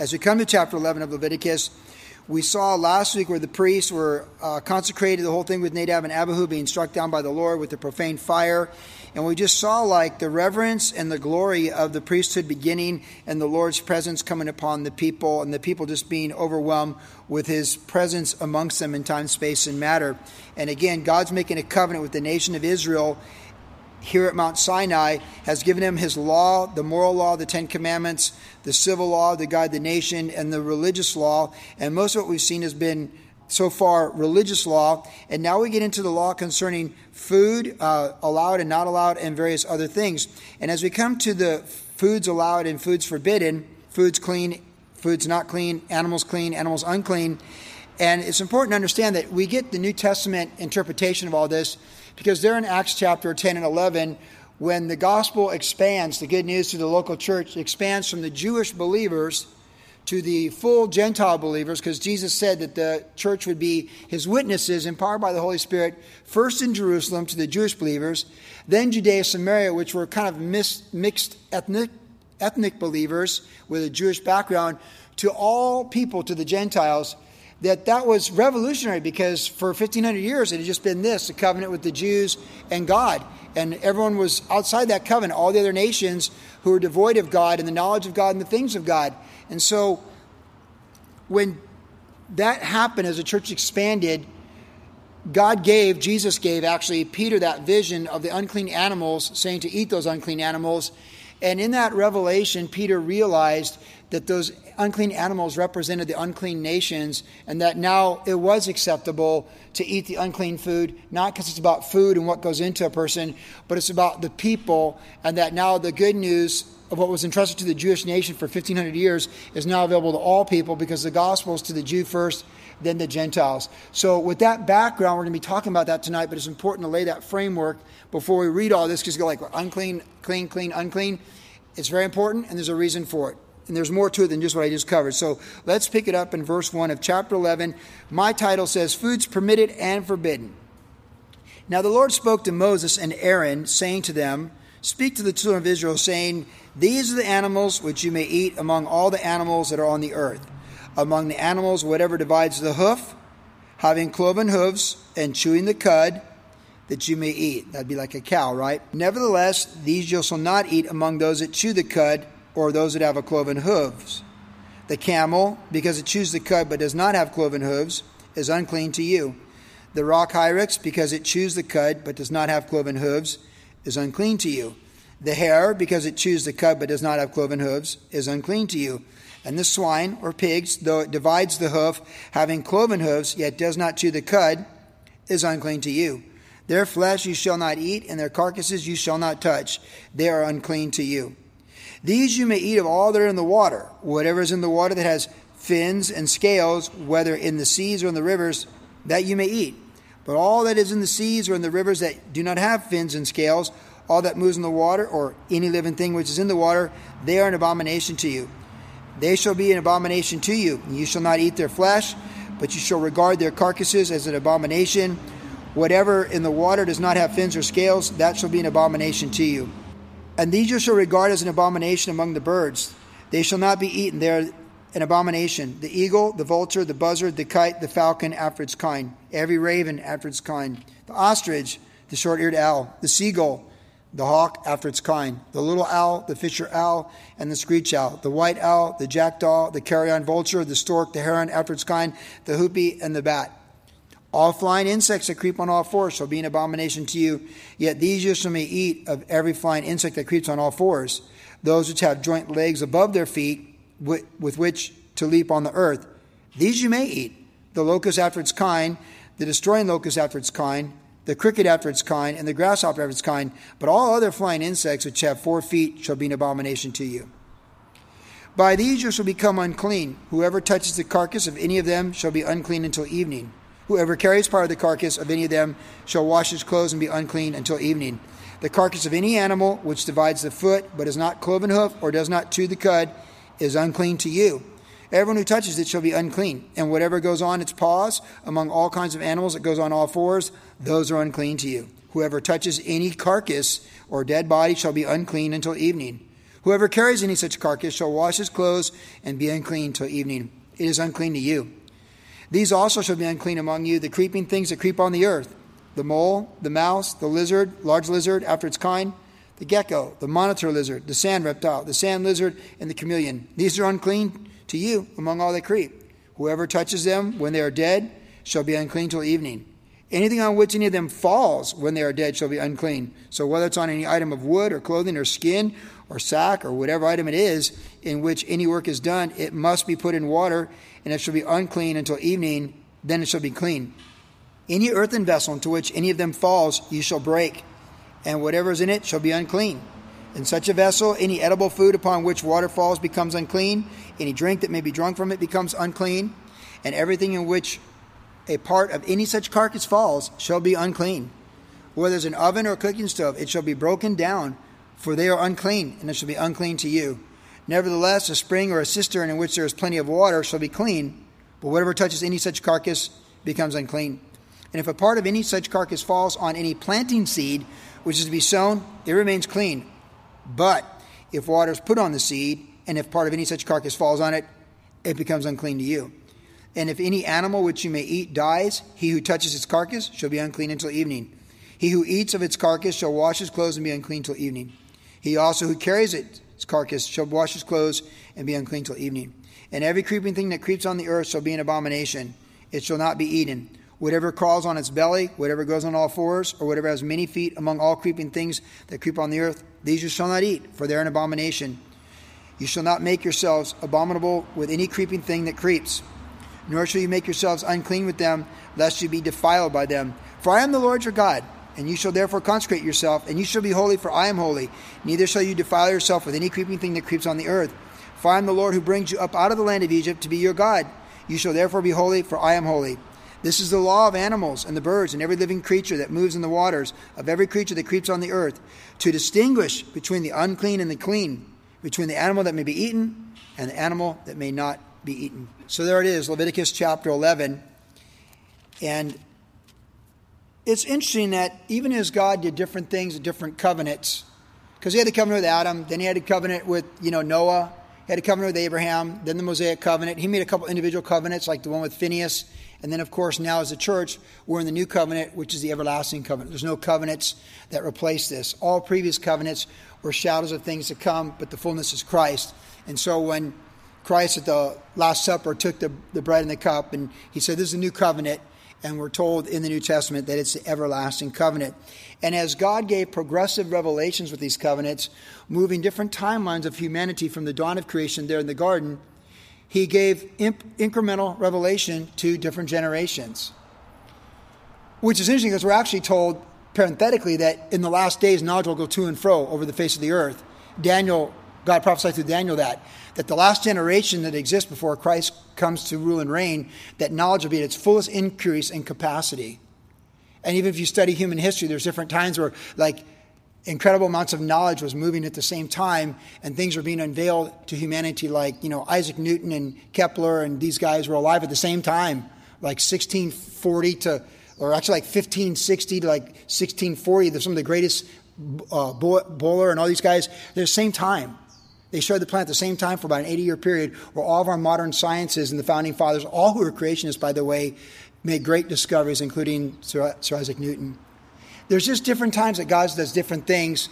As we come to chapter 11 of Leviticus, we saw last week where the priests were uh, consecrated, the whole thing with Nadab and Abihu being struck down by the Lord with the profane fire. And we just saw like the reverence and the glory of the priesthood beginning and the Lord's presence coming upon the people and the people just being overwhelmed with his presence amongst them in time, space, and matter. And again, God's making a covenant with the nation of Israel here at Mount Sinai has given him his law, the moral law, the Ten Commandments, the civil law to guide the nation, and the religious law. And most of what we've seen has been so far religious law. And now we get into the law concerning food, uh, allowed and not allowed, and various other things. And as we come to the foods allowed and foods forbidden, foods clean, foods not clean, animals clean, animals unclean. And it's important to understand that we get the New Testament interpretation of all this because there in Acts chapter 10 and 11, when the gospel expands, the good news to the local church expands from the Jewish believers to the full Gentile believers, because Jesus said that the church would be his witnesses, empowered by the Holy Spirit, first in Jerusalem to the Jewish believers, then Judea, and Samaria, which were kind of mixed ethnic, ethnic believers with a Jewish background, to all people, to the Gentiles that that was revolutionary because for 1500 years it had just been this a covenant with the Jews and God and everyone was outside that covenant all the other nations who were devoid of God and the knowledge of God and the things of God and so when that happened as the church expanded God gave, Jesus gave actually Peter that vision of the unclean animals, saying to eat those unclean animals. And in that revelation, Peter realized that those unclean animals represented the unclean nations, and that now it was acceptable to eat the unclean food, not because it's about food and what goes into a person, but it's about the people, and that now the good news of what was entrusted to the Jewish nation for 1500 years is now available to all people because the gospel is to the Jew first, then the Gentiles. So, with that background, we're going to be talking about that tonight, but it's important to lay that framework before we read all this because you go like unclean, clean, clean, unclean. It's very important, and there's a reason for it and there's more to it than just what I just covered. So let's pick it up in verse 1 of chapter 11. My title says, Foods Permitted and Forbidden. Now the Lord spoke to Moses and Aaron, saying to them, Speak to the children of Israel, saying, These are the animals which you may eat among all the animals that are on the earth. Among the animals, whatever divides the hoof, having cloven hoofs, and chewing the cud, that you may eat. That'd be like a cow, right? Nevertheless, these you shall not eat among those that chew the cud, or those that have a cloven hooves. The camel, because it chews the cud but does not have cloven hooves, is unclean to you. The rock hyrax, because it chews the cud but does not have cloven hooves, is unclean to you. The hare, because it chews the cud but does not have cloven hooves, is unclean to you. And the swine, or pigs, though it divides the hoof, having cloven hooves, yet does not chew the cud, is unclean to you. Their flesh you shall not eat, and their carcasses you shall not touch. They are unclean to you. These you may eat of all that are in the water, whatever is in the water that has fins and scales, whether in the seas or in the rivers, that you may eat. But all that is in the seas or in the rivers that do not have fins and scales, all that moves in the water, or any living thing which is in the water, they are an abomination to you. They shall be an abomination to you. You shall not eat their flesh, but you shall regard their carcasses as an abomination. Whatever in the water does not have fins or scales, that shall be an abomination to you. And these you shall regard as an abomination among the birds. They shall not be eaten. They are an abomination. The eagle, the vulture, the buzzard, the kite, the falcon after its kind, every raven after its kind, the ostrich, the short eared owl, the seagull, the hawk after its kind, the little owl, the fisher owl, and the screech owl, the white owl, the jackdaw, the carrion vulture, the stork, the heron after its kind, the hoopie, and the bat. All flying insects that creep on all fours shall be an abomination to you. Yet these you shall may eat of every flying insect that creeps on all fours, those which have joint legs above their feet, with, which to leap on the earth. These you may eat the locust after its kind, the destroying locust after its kind, the cricket after its kind, and the grasshopper after its kind. But all other flying insects which have four feet shall be an abomination to you. By these you shall become unclean. Whoever touches the carcass of any of them shall be unclean until evening. Whoever carries part of the carcass of any of them shall wash his clothes and be unclean until evening. The carcass of any animal which divides the foot, but is not cloven hoof, or does not chew the cud, is unclean to you. Everyone who touches it shall be unclean, and whatever goes on its paws, among all kinds of animals that goes on all fours, those are unclean to you. Whoever touches any carcass or dead body shall be unclean until evening. Whoever carries any such carcass shall wash his clothes and be unclean till evening. It is unclean to you. These also shall be unclean among you, the creeping things that creep on the earth the mole, the mouse, the lizard, large lizard after its kind, the gecko, the monitor lizard, the sand reptile, the sand lizard, and the chameleon. These are unclean to you among all that creep. Whoever touches them when they are dead shall be unclean till evening. Anything on which any of them falls when they are dead shall be unclean. So whether it's on any item of wood or clothing or skin or sack or whatever item it is in which any work is done, it must be put in water, and it shall be unclean until evening, then it shall be clean. Any earthen vessel into which any of them falls, you shall break, and whatever is in it shall be unclean. In such a vessel, any edible food upon which water falls becomes unclean, any drink that may be drunk from it becomes unclean, and everything in which a part of any such carcass falls shall be unclean. Whether it's an oven or a cooking stove, it shall be broken down, for they are unclean, and it shall be unclean to you. Nevertheless, a spring or a cistern in which there is plenty of water shall be clean, but whatever touches any such carcass becomes unclean. And if a part of any such carcass falls on any planting seed which is to be sown, it remains clean. But if water is put on the seed, and if part of any such carcass falls on it, it becomes unclean to you. And if any animal which you may eat dies, he who touches its carcass shall be unclean until evening. He who eats of its carcass shall wash his clothes and be unclean till evening. He also who carries its carcass shall wash his clothes and be unclean till evening. And every creeping thing that creeps on the earth shall be an abomination. It shall not be eaten. Whatever crawls on its belly, whatever goes on all fours, or whatever has many feet among all creeping things that creep on the earth, these you shall not eat, for they are an abomination. You shall not make yourselves abominable with any creeping thing that creeps nor shall you make yourselves unclean with them, lest you be defiled by them. For I am the Lord your God, and you shall therefore consecrate yourself, and you shall be holy, for I am holy. Neither shall you defile yourself with any creeping thing that creeps on the earth. For I am the Lord who brings you up out of the land of Egypt to be your God. You shall therefore be holy, for I am holy. This is the law of animals and the birds and every living creature that moves in the waters, of every creature that creeps on the earth, to distinguish between the unclean and the clean, between the animal that may be eaten and the animal that may not be eaten. So there it is, Leviticus chapter 11. And it's interesting that even as God did different things and different covenants, because he had the covenant with Adam, then he had a covenant with, you know, Noah, he had a covenant with Abraham, then the Mosaic covenant. He made a couple individual covenants, like the one with Phinehas. And then, of course, now as a church, we're in the new covenant, which is the everlasting covenant. There's no covenants that replace this. All previous covenants were shadows of things to come, but the fullness is Christ. And so when Christ at the Last Supper took the, the bread and the cup, and he said, This is a new covenant. And we're told in the New Testament that it's the everlasting covenant. And as God gave progressive revelations with these covenants, moving different timelines of humanity from the dawn of creation there in the garden, he gave imp- incremental revelation to different generations. Which is interesting because we're actually told parenthetically that in the last days knowledge will go to and fro over the face of the earth. Daniel, God prophesied through Daniel that that the last generation that exists before Christ comes to rule and reign, that knowledge will be at its fullest increase in capacity. And even if you study human history, there's different times where, like, incredible amounts of knowledge was moving at the same time, and things were being unveiled to humanity, like, you know, Isaac Newton and Kepler and these guys were alive at the same time, like 1640 to, or actually like 1560 to like 1640. They're some of the greatest, uh, Bohr and all these guys, they're the same time. They showed the planet at the same time for about an 80 year period where all of our modern sciences and the founding fathers, all who were creationists, by the way, made great discoveries, including Sir, Sir Isaac Newton. There's just different times that God does different things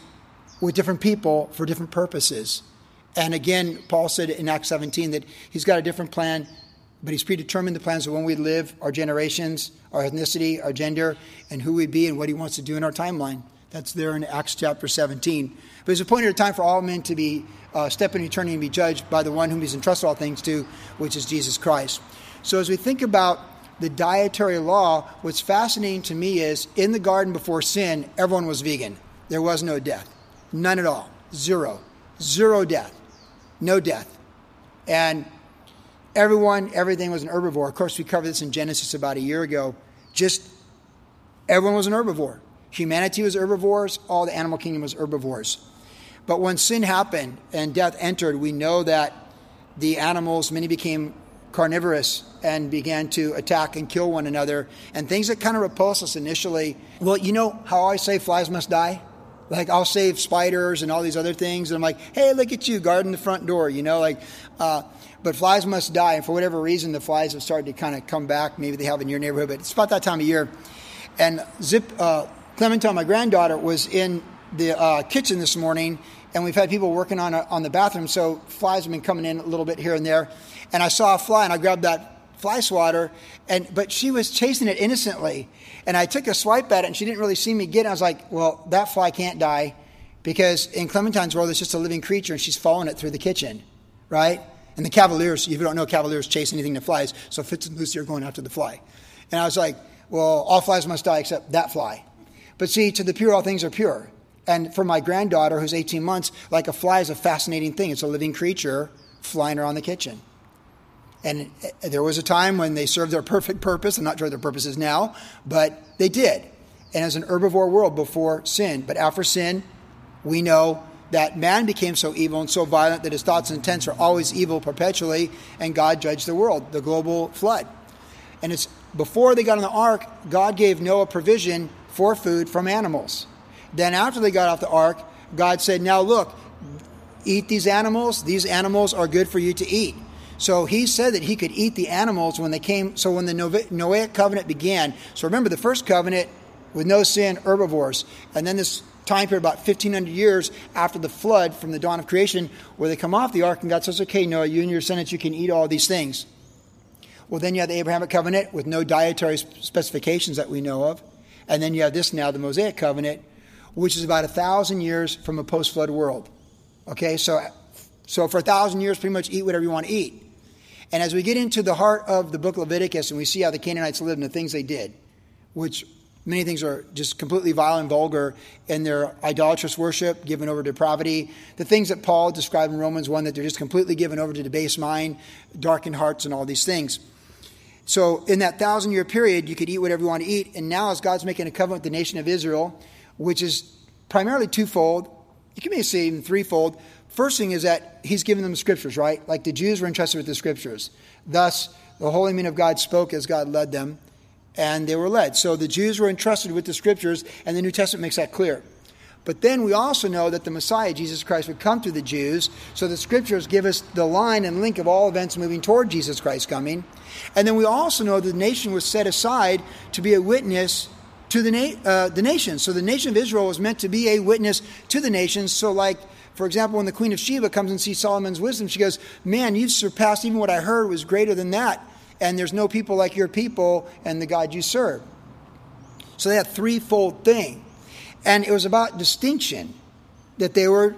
with different people for different purposes. And again, Paul said in Acts 17 that he's got a different plan, but he's predetermined the plans of when we live, our generations, our ethnicity, our gender, and who we be and what he wants to do in our timeline. That's there in Acts chapter 17. But it's appointed a time for all men to be uh, step in eternity and be judged by the one whom he's entrusted all things to, which is Jesus Christ. So as we think about the dietary law, what's fascinating to me is in the garden before sin, everyone was vegan. There was no death. None at all. Zero. Zero death. No death. And everyone, everything was an herbivore. Of course, we covered this in Genesis about a year ago. Just everyone was an herbivore. Humanity was herbivores, all the animal kingdom was herbivores. But when sin happened and death entered, we know that the animals, many became carnivorous and began to attack and kill one another. And things that kind of repulsed us initially. Well, you know how I say flies must die? Like I'll save spiders and all these other things, and I'm like, hey, look at you guarding the front door, you know, like. Uh, but flies must die, and for whatever reason, the flies have started to kind of come back. Maybe they have in your neighborhood, but it's about that time of year. And Zip, uh, Clementine, my granddaughter, was in the uh, kitchen this morning, and we've had people working on a, on the bathroom, so flies have been coming in a little bit here and there. And I saw a fly, and I grabbed that fly swatter, and but she was chasing it innocently, and I took a swipe at it, and she didn't really see me get it. I was like, well, that fly can't die, because in Clementine's world, it's just a living creature, and she's following it through the kitchen, right? And the Cavaliers, if you don't know, Cavaliers chase anything that flies. So Fitz and Lucy are going after the fly. And I was like, well, all flies must die except that fly. But see, to the pure, all things are pure. And for my granddaughter, who's 18 months, like a fly is a fascinating thing. It's a living creature flying around the kitchen. And uh, there was a time when they served their perfect purpose. I'm not sure their purpose is now, but they did. And as an herbivore world before sin. But after sin, we know that man became so evil and so violent that his thoughts and intents are always evil perpetually, and God judged the world, the global flood. And it's before they got on the ark, God gave Noah provision for food from animals. Then, after they got off the ark, God said, Now look, eat these animals. These animals are good for you to eat. So he said that he could eat the animals when they came. So when the Noahic covenant began, so remember the first covenant with no sin, herbivores. And then this time period, about 1,500 years after the flood from the dawn of creation, where they come off the ark and God says, okay, Noah, you and your descendants, you can eat all these things. Well, then you have the Abrahamic covenant with no dietary specifications that we know of. And then you have this now, the Mosaic covenant, which is about a thousand years from a post flood world. Okay, so, so for a thousand years, pretty much eat whatever you want to eat. And as we get into the heart of the book of Leviticus and we see how the Canaanites lived and the things they did, which Many things are just completely vile and vulgar in their idolatrous worship, given over to depravity. The things that Paul described in Romans 1 that they're just completely given over to debased mind, darkened hearts, and all these things. So, in that thousand year period, you could eat whatever you want to eat. And now, as God's making a covenant with the nation of Israel, which is primarily twofold, you can maybe say even threefold. First thing is that he's given them the scriptures, right? Like the Jews were entrusted with the scriptures. Thus, the holy men of God spoke as God led them and they were led. So the Jews were entrusted with the scriptures, and the New Testament makes that clear. But then we also know that the Messiah, Jesus Christ, would come through the Jews. So the scriptures give us the line and link of all events moving toward Jesus Christ coming. And then we also know that the nation was set aside to be a witness to the, na- uh, the nation. So the nation of Israel was meant to be a witness to the nations. So, like, for example, when the Queen of Sheba comes and sees Solomon's wisdom, she goes, Man, you've surpassed even what I heard was greater than that and there's no people like your people and the God you serve. So had threefold thing. And it was about distinction, that they were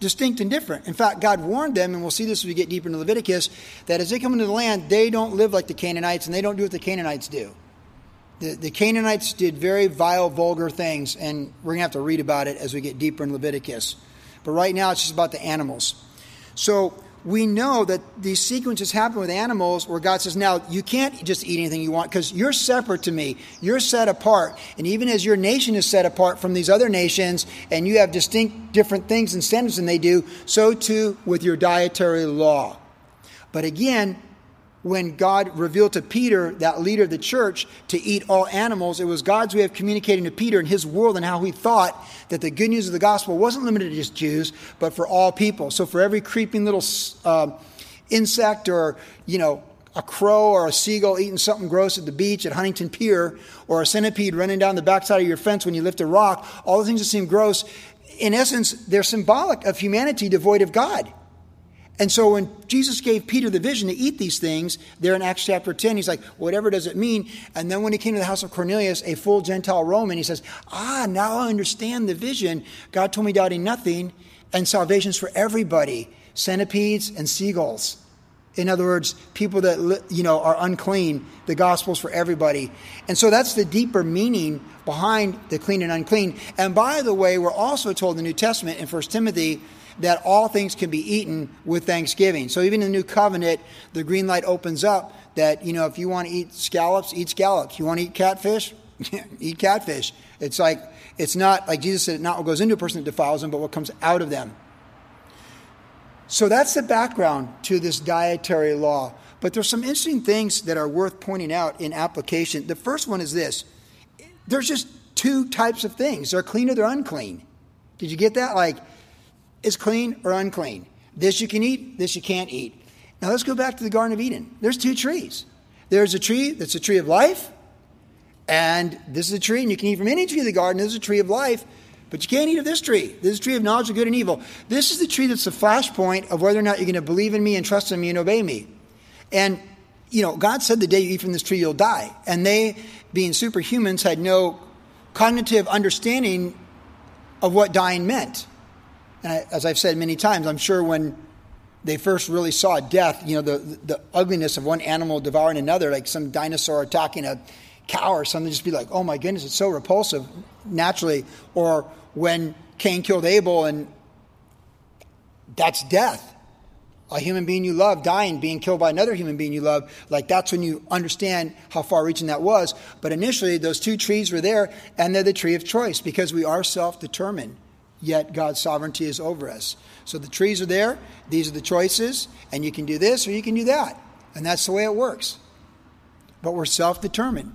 distinct and different. In fact, God warned them, and we'll see this as we get deeper into Leviticus, that as they come into the land, they don't live like the Canaanites and they don't do what the Canaanites do. The, the Canaanites did very vile, vulgar things, and we're going to have to read about it as we get deeper in Leviticus. But right now, it's just about the animals. So we know that these sequences happen with animals where God says, Now, you can't just eat anything you want because you're separate to me. You're set apart. And even as your nation is set apart from these other nations and you have distinct different things and standards than they do, so too with your dietary law. But again, when God revealed to Peter, that leader of the church, to eat all animals, it was God's way of communicating to Peter and his world and how he thought that the good news of the gospel wasn't limited to just Jews, but for all people. So for every creeping little uh, insect or, you know, a crow or a seagull eating something gross at the beach at Huntington Pier, or a centipede running down the backside of your fence when you lift a rock, all the things that seem gross, in essence, they're symbolic of humanity devoid of God. And so when Jesus gave Peter the vision to eat these things, there in Acts chapter 10, he's like, whatever does it mean? And then when he came to the house of Cornelius, a full Gentile Roman, he says, ah, now I understand the vision. God told me doubting nothing, and salvation's for everybody centipedes and seagulls. In other words, people that you know are unclean, the gospel's for everybody. And so that's the deeper meaning behind the clean and unclean. And by the way, we're also told in the New Testament in 1 Timothy that all things can be eaten with thanksgiving. So even in the new covenant, the green light opens up that, you know, if you want to eat scallops, eat scallops. You want to eat catfish? eat catfish. It's like, it's not, like Jesus said, not what goes into a person that defiles them, but what comes out of them. So that's the background to this dietary law. But there's some interesting things that are worth pointing out in application. The first one is this there's just two types of things they're clean or they're unclean. Did you get that? Like, it's clean or unclean. This you can eat, this you can't eat. Now let's go back to the Garden of Eden. There's two trees. There's a tree that's a tree of life, and this is a tree, and you can eat from any tree of the garden. This is a tree of life, but you can't eat of this tree. This is a tree of knowledge of good and evil. This is the tree that's the flashpoint of whether or not you're going to believe in me and trust in me and obey me. And, you know, God said the day you eat from this tree, you'll die. And they, being superhumans, had no cognitive understanding of what dying meant. And I, as I've said many times, I'm sure when they first really saw death, you know, the, the ugliness of one animal devouring another, like some dinosaur attacking a cow or something, just be like, oh my goodness, it's so repulsive naturally. Or when Cain killed Abel and that's death. A human being you love dying, being killed by another human being you love, like that's when you understand how far reaching that was. But initially, those two trees were there, and they're the tree of choice because we are self determined, yet God's sovereignty is over us. So the trees are there, these are the choices, and you can do this or you can do that. And that's the way it works. But we're self determined.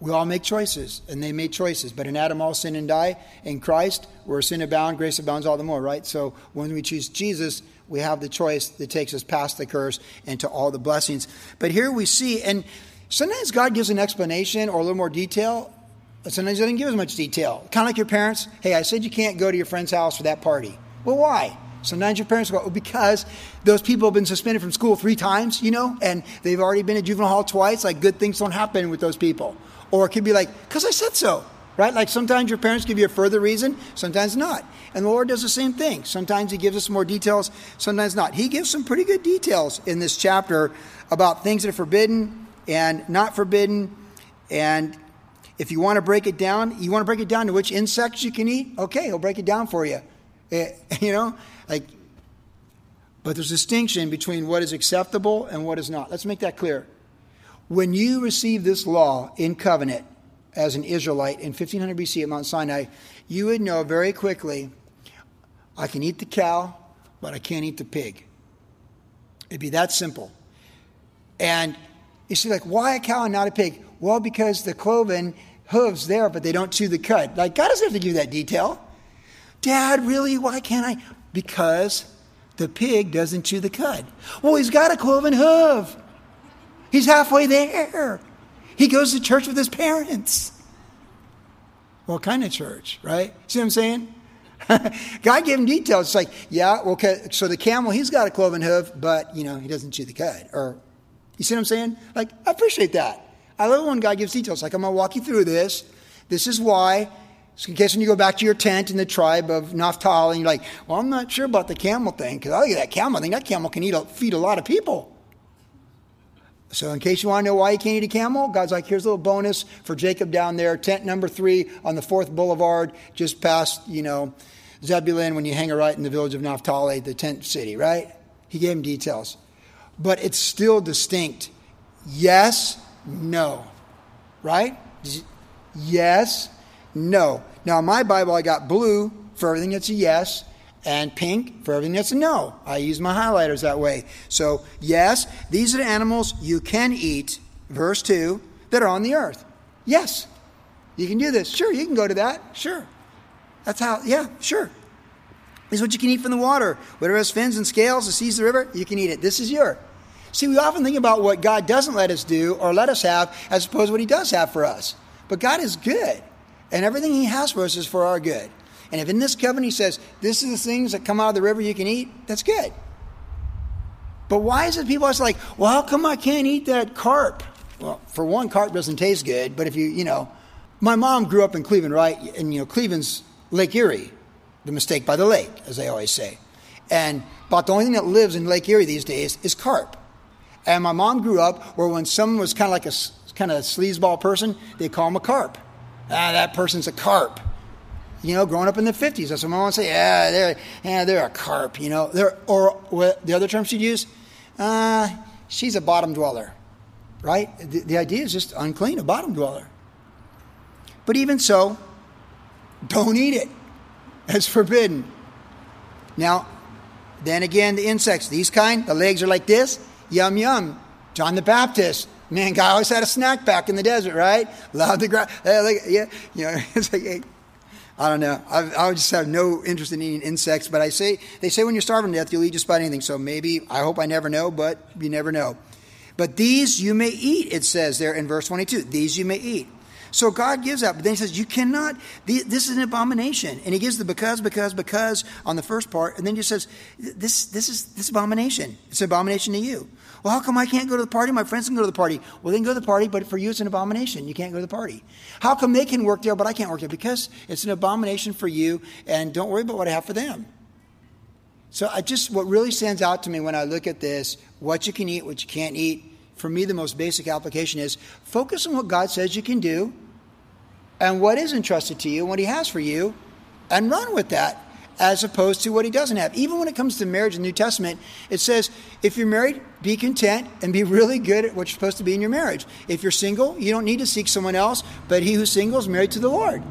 We all make choices, and they made choices. But in Adam, all sin and die. In Christ, where sin abounds, grace abounds all the more, right? So when we choose Jesus, we have the choice that takes us past the curse and to all the blessings. But here we see, and sometimes God gives an explanation or a little more detail. Sometimes He doesn't give as much detail. Kind of like your parents. Hey, I said you can't go to your friend's house for that party. Well, why? Sometimes your parents go, oh, because those people have been suspended from school three times, you know, and they've already been at juvenile hall twice. Like, good things don't happen with those people. Or it could be like, because I said so, right? Like sometimes your parents give you a further reason, sometimes not. And the Lord does the same thing. Sometimes He gives us more details, sometimes not. He gives some pretty good details in this chapter about things that are forbidden and not forbidden. And if you want to break it down, you want to break it down to which insects you can eat, okay, He'll break it down for you. You know, like, but there's a distinction between what is acceptable and what is not. Let's make that clear. When you receive this law in covenant as an Israelite in 1500 BC at Mount Sinai, you would know very quickly I can eat the cow, but I can't eat the pig. It'd be that simple. And you see, like, why a cow and not a pig? Well, because the cloven hooves there, but they don't chew the cud. Like, God doesn't have to give you that detail. Dad, really? Why can't I? Because the pig doesn't chew the cud. Well, he's got a cloven hoof. He's halfway there. He goes to church with his parents. What kind of church, right? See what I'm saying? God gave him details. It's like, yeah, okay, so the camel, he's got a cloven hoof, but, you know, he doesn't chew the cud. Or, you see what I'm saying? Like, I appreciate that. I love when God gives details. Like, I'm going to walk you through this. This is why. So in case when you go back to your tent in the tribe of Naphtali, and you're like, well, I'm not sure about the camel thing, because I look at that camel thing. That camel can eat a, feed a lot of people. So, in case you want to know why you can't eat a camel, God's like, here's a little bonus for Jacob down there, tent number three on the fourth boulevard, just past, you know, Zebulun when you hang a right in the village of Naphtali, the tent city, right? He gave him details. But it's still distinct. Yes, no. Right? Yes, no. Now, in my Bible, I got blue for everything that's a yes, and pink for everything that's a no. I use my highlighters that way. So, yes, these are the animals you can eat, verse 2, that are on the earth. Yes, you can do this. Sure, you can go to that. Sure. That's how, yeah, sure. This is what you can eat from the water. Whatever has fins and scales, the seas, the river, you can eat it. This is your. See, we often think about what God doesn't let us do or let us have as opposed to what He does have for us. But God is good, and everything He has for us is for our good. And if in this covenant he says, this is the things that come out of the river you can eat, that's good. But why is it people are like, well, how come I can't eat that carp? Well, for one, carp doesn't taste good, but if you, you know, my mom grew up in Cleveland, right? And, you know, Cleveland's Lake Erie, the mistake by the lake, as they always say. And about the only thing that lives in Lake Erie these days is carp. And my mom grew up where when someone was kind of like a kind of sleazeball person, they call him a carp. Ah, that person's a carp you know, growing up in the 50s. That's what my mom would say. Yeah, they're, yeah, they're a carp, you know. They're, or the other term she'd use, uh, she's a bottom dweller, right? The, the idea is just unclean, a bottom dweller. But even so, don't eat it. It's forbidden. Now, then again, the insects, these kind, the legs are like this. Yum, yum. John the Baptist, man, guy always had a snack back in the desert, right? Love the grass. Yeah, you know, it's like, hey, I don't know. I, I just have no interest in eating insects, but I say they say when you're starving to death, you'll eat just about anything. So maybe I hope I never know, but you never know. But these you may eat, it says there in verse 22. These you may eat. So God gives that, but then He says, You cannot, this is an abomination. And He gives the because, because, because on the first part, and then He says, This, this is this abomination. It's an abomination to you. Well, how come I can't go to the party? My friends can go to the party. Well, they can go to the party, but for you it's an abomination. You can't go to the party. How come they can work there, but I can't work there? Because it's an abomination for you, and don't worry about what I have for them. So I just what really stands out to me when I look at this, what you can eat, what you can't eat, for me, the most basic application is focus on what God says you can do and what is entrusted to you and what He has for you, and run with that as opposed to what He doesn't have. Even when it comes to marriage in the New Testament, it says if you're married, be content and be really good at what you're supposed to be in your marriage. If you're single, you don't need to seek someone else, but he who's single is married to the Lord.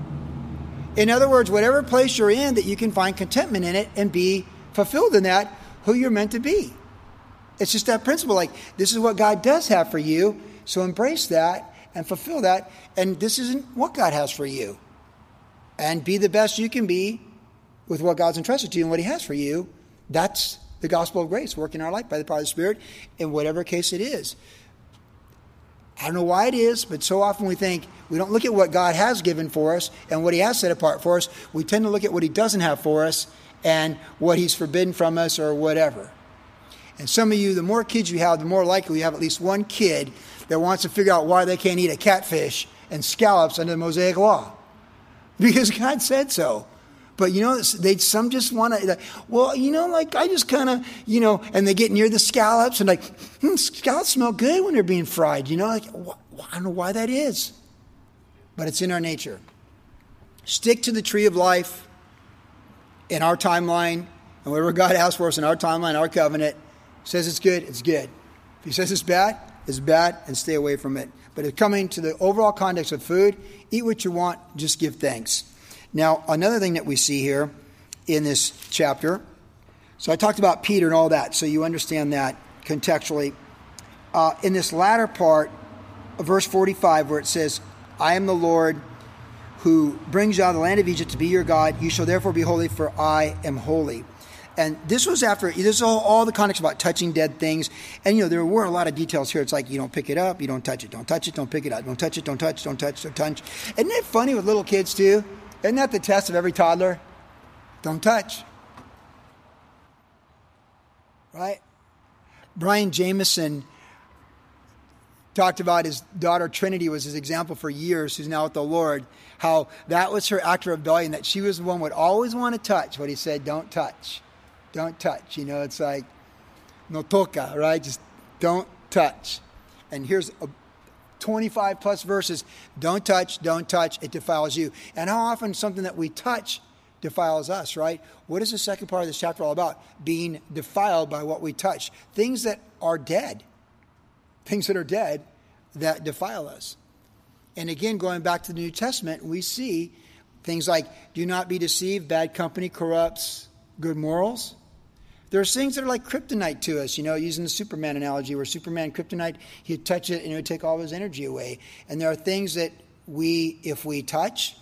In other words, whatever place you're in, that you can find contentment in it and be fulfilled in that, who you're meant to be. It's just that principle like, this is what God does have for you, so embrace that and fulfill that. And this isn't what God has for you. And be the best you can be with what God's entrusted to you and what He has for you. That's the gospel of grace working in our life by the power of the Spirit in whatever case it is. I don't know why it is, but so often we think we don't look at what God has given for us and what He has set apart for us. We tend to look at what He doesn't have for us and what He's forbidden from us or whatever. And some of you, the more kids you have, the more likely you have at least one kid that wants to figure out why they can't eat a catfish and scallops under the Mosaic Law. Because God said so. But you know, they some just want to. Well, you know, like I just kind of, you know, and they get near the scallops and like, hmm, scallops smell good when they're being fried. You know, like I don't know why that is, but it's in our nature. Stick to the tree of life in our timeline, and whatever God has for us in our timeline, our covenant says it's good, it's good. If he says it's bad, it's bad, and stay away from it. But coming to the overall context of food, eat what you want, just give thanks. Now, another thing that we see here in this chapter, so I talked about Peter and all that, so you understand that contextually. Uh, in this latter part verse 45, where it says, I am the Lord who brings you out of the land of Egypt to be your God. You shall therefore be holy, for I am holy. And this was after, this is all, all the context about touching dead things. And, you know, there were a lot of details here. It's like, you don't pick it up, you don't touch it, don't touch it, don't pick it up, don't touch it, don't touch, don't touch, don't touch. Isn't it funny with little kids, too? Isn't that the test of every toddler? Don't touch. Right? Brian Jameson talked about his daughter Trinity was his example for years, who's now with the Lord, how that was her act of rebellion, that she was the one would always want to touch what he said, don't touch don't touch. You know, it's like no toca, right? Just don't touch. And here's a 25 plus verses don't touch, don't touch, it defiles you. And how often something that we touch defiles us, right? What is the second part of this chapter all about? Being defiled by what we touch. Things that are dead, things that are dead that defile us. And again, going back to the New Testament, we see things like do not be deceived, bad company corrupts good morals. There's things that are like kryptonite to us, you know, using the Superman analogy, where Superman kryptonite, he'd touch it and it would take all his energy away. And there are things that we, if we touch,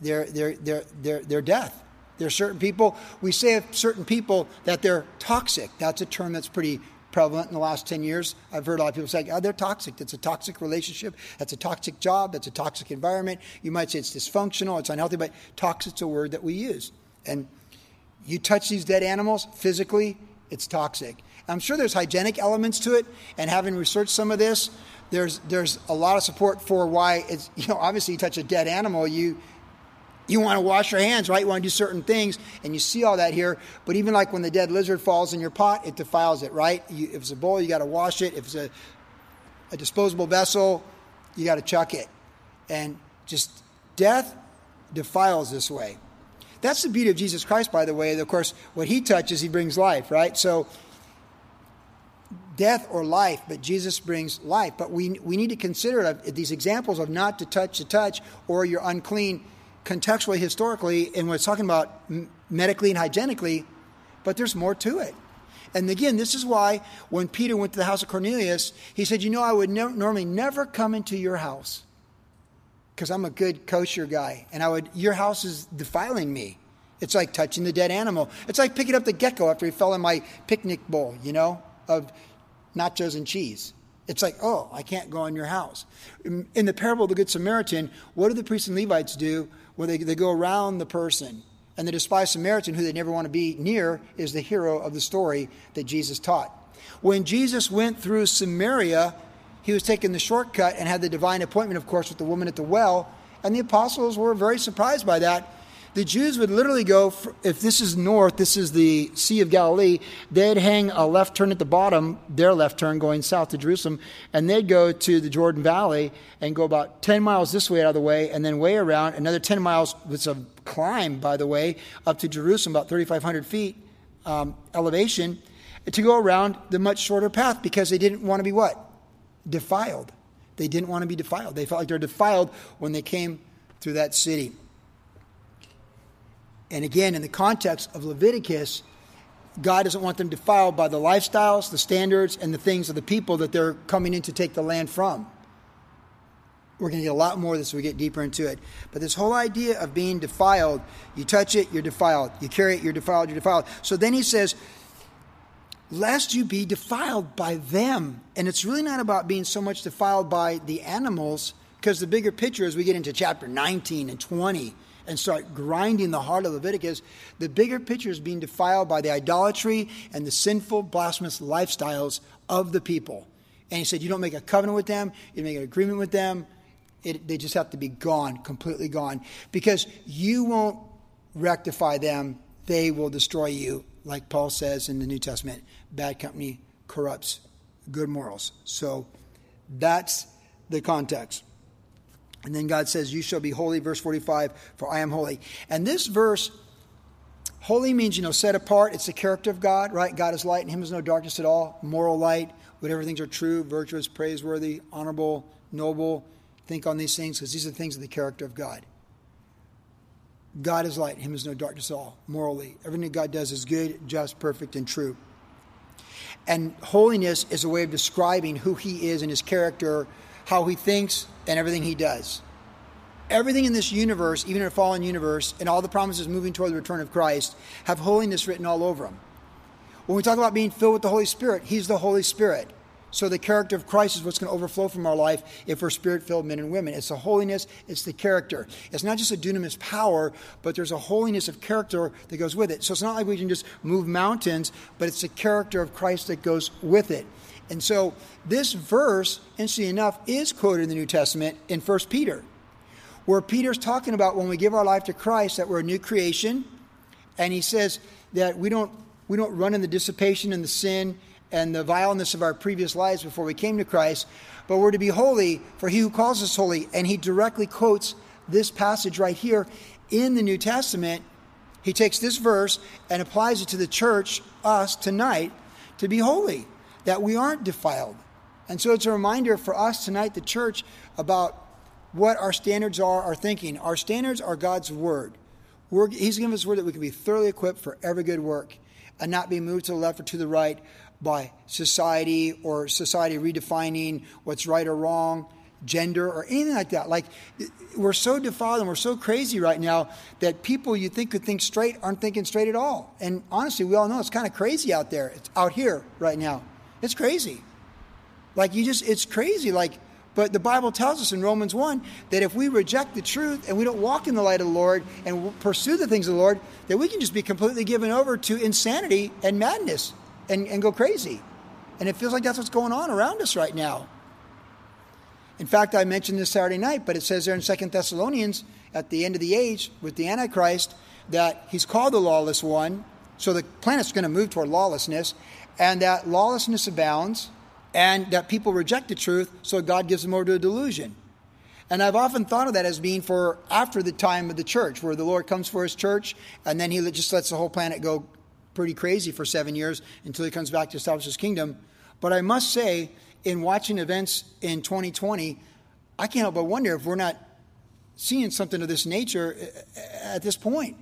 they're, they're, they're, they're, they're death. There are certain people, we say of certain people that they're toxic. That's a term that's pretty prevalent in the last 10 years. I've heard a lot of people say, oh, they're toxic. That's a toxic relationship. That's a toxic job. That's a toxic environment. You might say it's dysfunctional, it's unhealthy, but toxic's a word that we use. And you touch these dead animals physically, it's toxic. I'm sure there's hygienic elements to it, and having researched some of this, there's there's a lot of support for why it's you know obviously you touch a dead animal, you you want to wash your hands, right? You want to do certain things, and you see all that here. But even like when the dead lizard falls in your pot, it defiles it, right? You, if it's a bowl, you got to wash it. If it's a, a disposable vessel, you got to chuck it. And just death defiles this way. That's the beauty of Jesus Christ, by the way. Of course, what he touches, he brings life, right? So, death or life, but Jesus brings life. But we, we need to consider uh, these examples of not to touch the touch or you're unclean contextually, historically, and we're talking about medically and hygienically, but there's more to it. And again, this is why when Peter went to the house of Cornelius, he said, You know, I would ne- normally never come into your house. Because I'm a good kosher guy. And I would, your house is defiling me. It's like touching the dead animal. It's like picking up the gecko after he fell in my picnic bowl, you know, of nachos and cheese. It's like, oh, I can't go in your house. In the parable of the Good Samaritan, what do the priests and Levites do? Well, they, they go around the person. And the despised Samaritan, who they never want to be near, is the hero of the story that Jesus taught. When Jesus went through Samaria, he was taking the shortcut and had the divine appointment, of course, with the woman at the well. And the apostles were very surprised by that. The Jews would literally go, if this is north, this is the Sea of Galilee, they'd hang a left turn at the bottom, their left turn going south to Jerusalem, and they'd go to the Jordan Valley and go about 10 miles this way out of the way, and then way around, another 10 miles, it's a climb, by the way, up to Jerusalem, about 3,500 feet um, elevation, to go around the much shorter path because they didn't want to be what? Defiled. They didn't want to be defiled. They felt like they're defiled when they came through that city. And again, in the context of Leviticus, God doesn't want them defiled by the lifestyles, the standards, and the things of the people that they're coming in to take the land from. We're going to get a lot more of this as we get deeper into it. But this whole idea of being defiled, you touch it, you're defiled. You carry it, you're defiled, you're defiled. So then he says, lest you be defiled by them. And it's really not about being so much defiled by the animals, because the bigger picture as we get into chapter 19 and 20 and start grinding the heart of Leviticus, the bigger picture is being defiled by the idolatry and the sinful, blasphemous lifestyles of the people. And he said, You don't make a covenant with them, you make an agreement with them. It, they just have to be gone, completely gone. Because you won't rectify them, they will destroy you. Like Paul says in the New Testament, bad company corrupts good morals. So that's the context. And then God says, You shall be holy, verse 45, for I am holy. And this verse, holy means, you know, set apart. It's the character of God, right? God is light, and Him is no darkness at all. Moral light, whatever things are true, virtuous, praiseworthy, honorable, noble. Think on these things because these are the things of the character of God. God is light, Him is no darkness at all, morally. Everything God does is good, just, perfect, and true. And holiness is a way of describing who He is and His character how he thinks, and everything he does. Everything in this universe, even in a fallen universe, and all the promises moving toward the return of Christ, have holiness written all over them. When we talk about being filled with the Holy Spirit, He's the Holy Spirit. So the character of Christ is what's going to overflow from our life if we're spirit filled men and women. It's the holiness, it's the character. It's not just a dunamis power, but there's a holiness of character that goes with it. So it's not like we can just move mountains, but it's the character of Christ that goes with it. And so this verse, interestingly enough, is quoted in the New Testament in 1 Peter, where Peter's talking about when we give our life to Christ that we're a new creation. And he says that we don't, we don't run in the dissipation and the sin and the vileness of our previous lives before we came to Christ, but we're to be holy for he who calls us holy. And he directly quotes this passage right here in the New Testament. He takes this verse and applies it to the church, us, tonight, to be holy that we aren't defiled. And so it's a reminder for us tonight, the church, about what our standards are, our thinking. Our standards are God's word. We're, he's given us word that we can be thoroughly equipped for every good work and not be moved to the left or to the right by society or society redefining what's right or wrong, gender, or anything like that. Like, we're so defiled and we're so crazy right now that people you think could think straight aren't thinking straight at all. And honestly, we all know it's kind of crazy out there. It's out here right now. It's crazy. Like you just, it's crazy. Like, but the Bible tells us in Romans 1 that if we reject the truth and we don't walk in the light of the Lord and pursue the things of the Lord, that we can just be completely given over to insanity and madness and, and go crazy. And it feels like that's what's going on around us right now. In fact, I mentioned this Saturday night, but it says there in Second Thessalonians at the end of the age with the Antichrist that he's called the lawless one. So the planet's going to move toward lawlessness and that lawlessness abounds, and that people reject the truth, so God gives them over to a delusion. And I've often thought of that as being for after the time of the church, where the Lord comes for his church, and then he just lets the whole planet go pretty crazy for seven years until he comes back to establish his kingdom. But I must say, in watching events in 2020, I can't help but wonder if we're not seeing something of this nature at this point.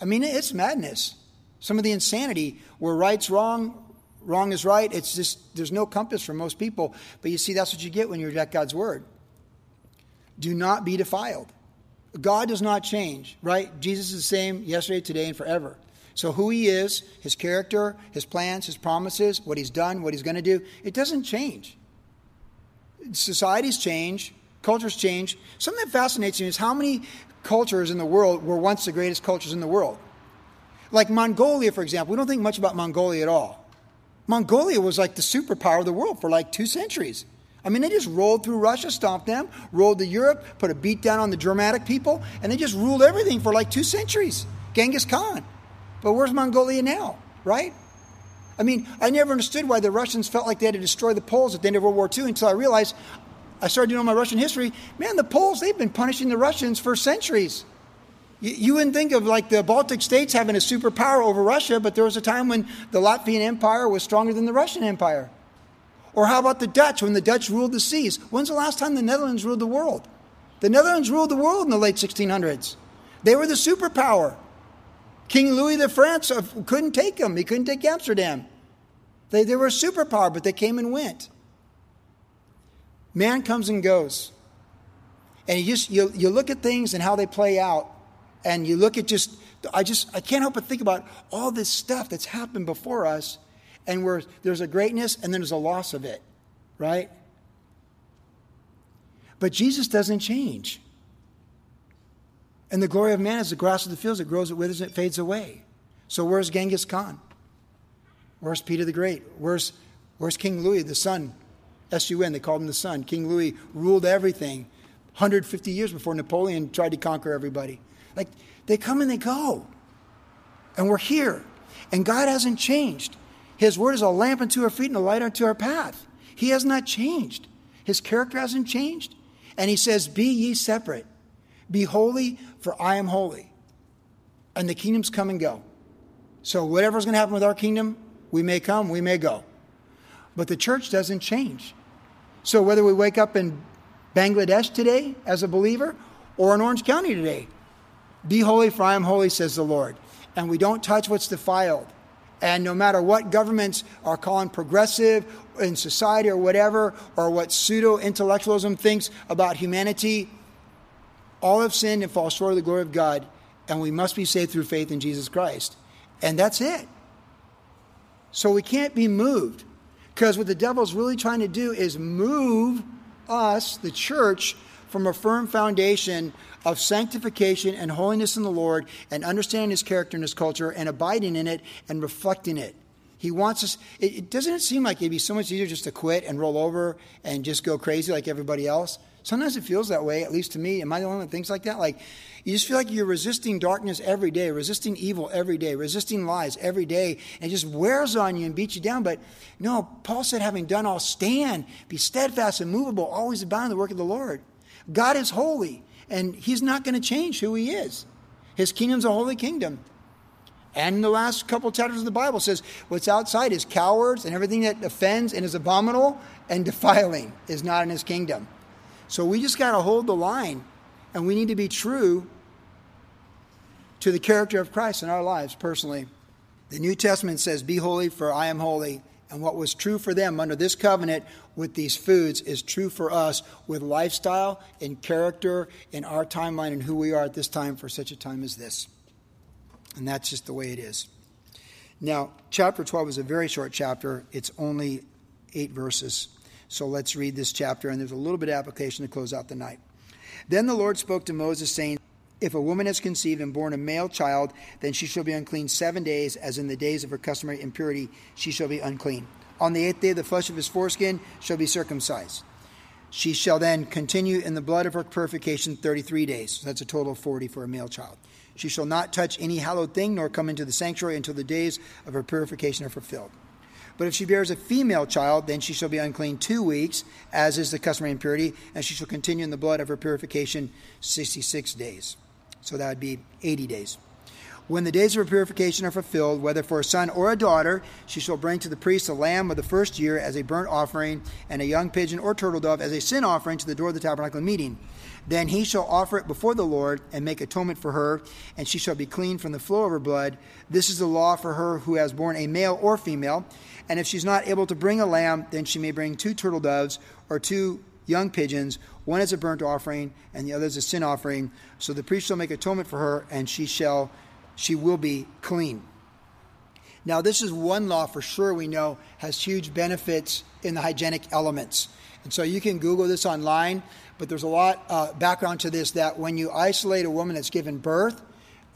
I mean, it's madness. Some of the insanity where right's wrong, wrong is right. It's just, there's no compass for most people. But you see, that's what you get when you reject God's word. do not be defiled. God does not change, right? Jesus is the same yesterday, today, and forever. So, who he is, his character, his plans, his promises, what he's done, what he's going to do, it doesn't change. Societies change, cultures change. Something that fascinates me is how many cultures in the world were once the greatest cultures in the world. Like Mongolia, for example, we don't think much about Mongolia at all. Mongolia was like the superpower of the world for like two centuries. I mean, they just rolled through Russia, stomped them, rolled to Europe, put a beat down on the Germanic people, and they just ruled everything for like two centuries. Genghis Khan. But where's Mongolia now, right? I mean, I never understood why the Russians felt like they had to destroy the Poles at the end of World War II until I realized I started doing my Russian history. Man, the Poles, they've been punishing the Russians for centuries. You, you wouldn't think of like the Baltic states having a superpower over Russia, but there was a time when the Latvian Empire was stronger than the Russian Empire. Or how about the Dutch when the Dutch ruled the seas? When's the last time the Netherlands ruled the world? The Netherlands ruled the world in the late 1600s. They were the superpower. King Louis of France uh, couldn't take them. He couldn't take Amsterdam. They, they were a superpower, but they came and went. Man comes and goes. And you just you, you look at things and how they play out, and you look at just I just I can't help but think about all this stuff that's happened before us and where there's a greatness and then there's a loss of it, right? But Jesus doesn't change. And the glory of man is the grass of the fields. It grows, it withers, and it fades away. So where's Genghis Khan? Where's Peter the Great? Where's, where's King Louis, the sun? S-U-N, they called him the sun. King Louis ruled everything 150 years before Napoleon tried to conquer everybody. Like, they come and they go. And we're here. And God hasn't changed. His word is a lamp unto our feet and a light unto our path. He has not changed. His character hasn't changed. And he says, Be ye separate. Be holy, for I am holy. And the kingdoms come and go. So, whatever's going to happen with our kingdom, we may come, we may go. But the church doesn't change. So, whether we wake up in Bangladesh today as a believer or in Orange County today, be holy, for I am holy, says the Lord. And we don't touch what's defiled. And no matter what governments are calling progressive in society or whatever, or what pseudo intellectualism thinks about humanity, all have sinned and fall short of the glory of God, and we must be saved through faith in Jesus Christ. And that's it. So we can't be moved. Because what the devil's really trying to do is move us, the church, from a firm foundation of sanctification and holiness in the Lord and understanding his character and his culture and abiding in it and reflecting it. He wants us, it, it doesn't it seem like it'd be so much easier just to quit and roll over and just go crazy like everybody else? Sometimes it feels that way, at least to me. Am I the only one that thinks like that? Like, you just feel like you're resisting darkness every day, resisting evil every day, resisting lies every day, and it just wears on you and beats you down. But no, Paul said, having done all, stand, be steadfast and movable, always abound in the work of the Lord. God is holy, and He's not going to change who He is. His kingdom's a holy kingdom. And in the last couple chapters of the Bible says, what's outside is cowards and everything that offends and is abominable and defiling is not in his kingdom. So we just got to hold the line and we need to be true to the character of Christ in our lives personally. The New Testament says, Be holy, for I am holy. And what was true for them under this covenant with these foods is true for us with lifestyle and character in our timeline and who we are at this time for such a time as this. And that's just the way it is. Now, chapter 12 is a very short chapter, it's only eight verses. So let's read this chapter, and there's a little bit of application to close out the night. Then the Lord spoke to Moses, saying, if a woman has conceived and born a male child, then she shall be unclean seven days, as in the days of her customary impurity, she shall be unclean. On the eighth day, the flesh of his foreskin shall be circumcised. She shall then continue in the blood of her purification 33 days. So that's a total of 40 for a male child. She shall not touch any hallowed thing, nor come into the sanctuary until the days of her purification are fulfilled. But if she bears a female child, then she shall be unclean two weeks, as is the customary impurity, and she shall continue in the blood of her purification 66 days. So that would be 80 days. When the days of her purification are fulfilled, whether for a son or a daughter, she shall bring to the priest a lamb of the first year as a burnt offering, and a young pigeon or turtle dove as a sin offering to the door of the tabernacle meeting. Then he shall offer it before the Lord and make atonement for her, and she shall be clean from the flow of her blood. This is the law for her who has borne a male or female. And if she's not able to bring a lamb, then she may bring two turtle doves or two young pigeons, one as a burnt offering, and the other as a sin offering. So the priest shall make atonement for her, and she shall, she will be clean. Now, this is one law for sure we know has huge benefits in the hygienic elements. And so you can Google this online, but there's a lot uh, background to this that when you isolate a woman that's given birth,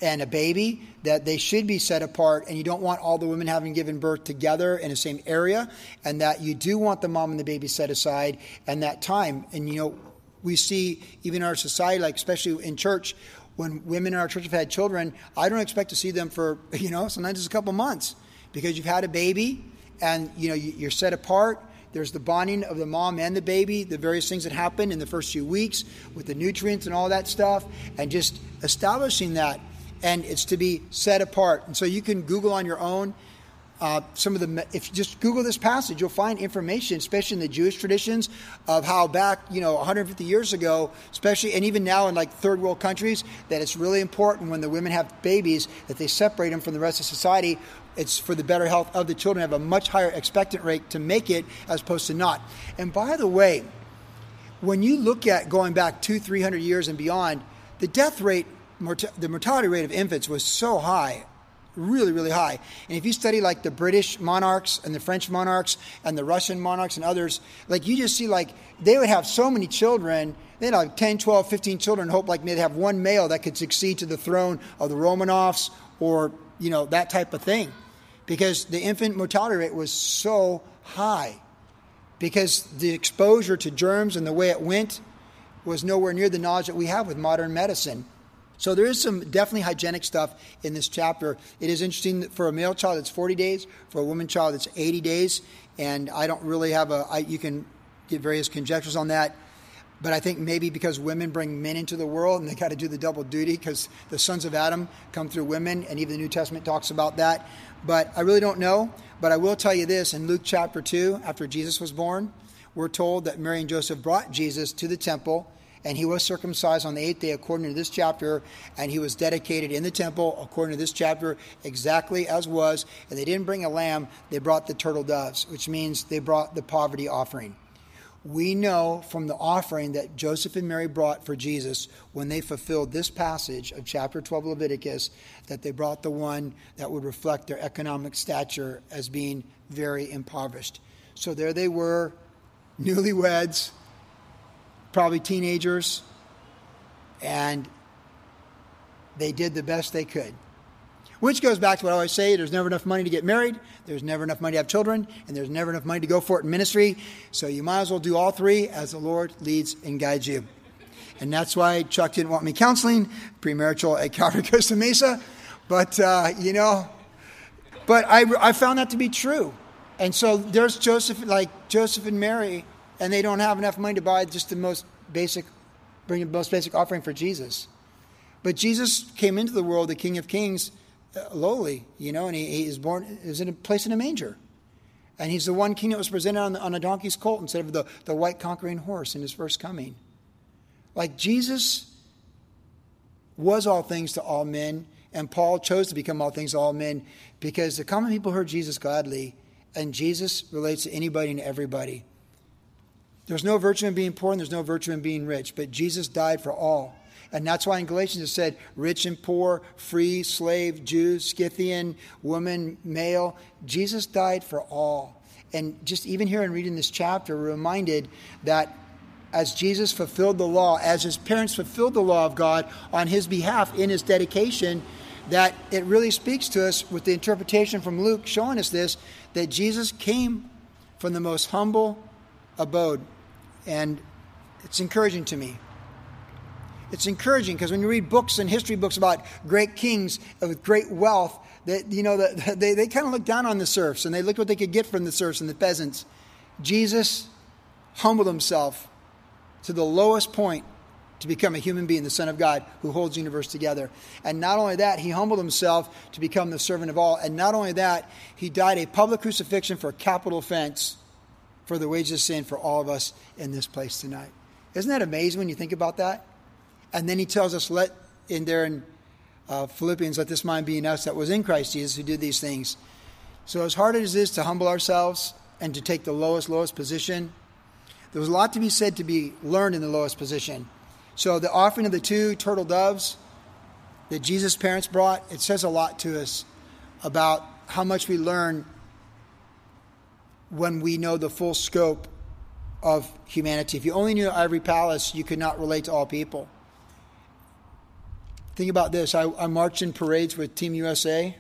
and a baby that they should be set apart and you don't want all the women having given birth together in the same area and that you do want the mom and the baby set aside and that time. And you know we see even in our society like especially in church when women in our church have had children i don't expect to see them for you know sometimes it's a couple months because you've had a baby and you know you're set apart. There's the bonding of the mom and the baby, the various things that happen in the first few weeks with the nutrients and all that stuff, and just establishing that and it's to be set apart. And so you can Google on your own. Uh, some of the if you just google this passage you'll find information especially in the jewish traditions of how back you know 150 years ago especially and even now in like third world countries that it's really important when the women have babies that they separate them from the rest of society it's for the better health of the children have a much higher expectant rate to make it as opposed to not and by the way when you look at going back two three hundred years and beyond the death rate the mortality rate of infants was so high, really, really high. And if you study like the British monarchs and the French monarchs and the Russian monarchs and others, like you just see like they would have so many children. They'd have 10, 12, 15 children, hope like they'd have one male that could succeed to the throne of the Romanovs or, you know, that type of thing. Because the infant mortality rate was so high. Because the exposure to germs and the way it went was nowhere near the knowledge that we have with modern medicine. So there is some definitely hygienic stuff in this chapter. It is interesting for a male child it's 40 days, for a woman child it's 80 days, and I don't really have a. I, you can get various conjectures on that. But I think maybe because women bring men into the world and they got to do the double duty because the sons of Adam come through women, and even the New Testament talks about that. But I really don't know. But I will tell you this in Luke chapter 2, after Jesus was born, we're told that Mary and Joseph brought Jesus to the temple and he was circumcised on the eighth day according to this chapter, and he was dedicated in the temple according to this chapter, exactly as was. And they didn't bring a lamb, they brought the turtle doves, which means they brought the poverty offering. We know from the offering that Joseph and Mary brought for Jesus when they fulfilled this passage of chapter 12 of Leviticus that they brought the one that would reflect their economic stature as being very impoverished. So there they were, newlyweds, probably teenagers, and they did the best they could. Which goes back to what I always say there's never enough money to get married, there's never enough money to have children, and there's never enough money to go for it in ministry. So you might as well do all three as the Lord leads and guides you. And that's why Chuck didn't want me counseling premarital at Calvary Costa Mesa. But, uh, you know, but I, I found that to be true. And so there's Joseph, like Joseph and Mary and they don't have enough money to buy just the most basic, bring the most basic offering for Jesus. But Jesus came into the world, the King of Kings, uh, lowly, you know, and he, he is born, is in a place in a manger. And he's the one king that was presented on, the, on a donkey's colt instead of the, the white conquering horse in his first coming. Like Jesus was all things to all men, and Paul chose to become all things to all men because the common people heard Jesus gladly, and Jesus relates to anybody and everybody. There's no virtue in being poor and there's no virtue in being rich, but Jesus died for all. And that's why in Galatians it said, rich and poor, free, slave, Jew, Scythian, woman, male. Jesus died for all. And just even here in reading this chapter, we're reminded that as Jesus fulfilled the law, as his parents fulfilled the law of God on his behalf in his dedication, that it really speaks to us with the interpretation from Luke showing us this that Jesus came from the most humble abode and it's encouraging to me. It's encouraging because when you read books and history books about great kings with great wealth, that you know that they, they kind of look down on the serfs and they looked what they could get from the serfs and the peasants. Jesus humbled himself to the lowest point to become a human being, the Son of God, who holds the universe together. And not only that, he humbled himself to become the servant of all. And not only that, he died a public crucifixion for a capital offense for the wages of sin for all of us in this place tonight. Isn't that amazing when you think about that? And then he tells us, let in there in uh, Philippians, let this mind be in us that was in Christ Jesus who did these things. So, as hard as it is to humble ourselves and to take the lowest, lowest position, There was a lot to be said to be learned in the lowest position. So the offering of the two turtle doves that Jesus' parents brought, it says a lot to us about how much we learn when we know the full scope of humanity. If you only knew Ivory Palace, you could not relate to all people. Think about this I, I marched in parades with Team USA,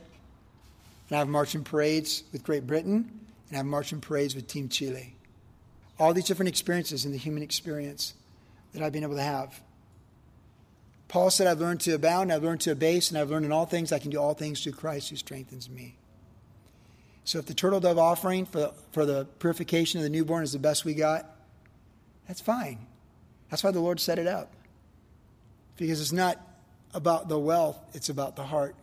and I've marched in parades with Great Britain, and I've marched in parades with Team Chile. All these different experiences in the human experience that I've been able to have. Paul said, I've learned to abound, I've learned to abase, and I've learned in all things I can do all things through Christ who strengthens me. So if the turtle dove offering for, for the purification of the newborn is the best we got, that's fine. That's why the Lord set it up. Because it's not about the wealth, it's about the heart.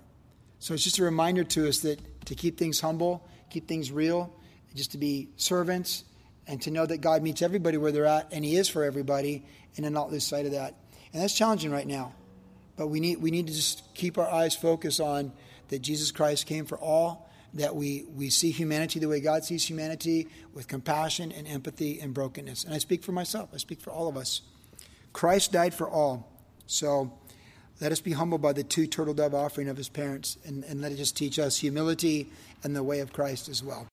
So it's just a reminder to us that to keep things humble, keep things real, just to be servants, and to know that God meets everybody where they're at, and He is for everybody, and to not lose sight of that. And that's challenging right now. But we need, we need to just keep our eyes focused on that Jesus Christ came for all, that we, we see humanity the way God sees humanity, with compassion and empathy and brokenness. And I speak for myself, I speak for all of us. Christ died for all. So let us be humbled by the two turtle dove offering of his parents, and, and let it just teach us humility and the way of Christ as well.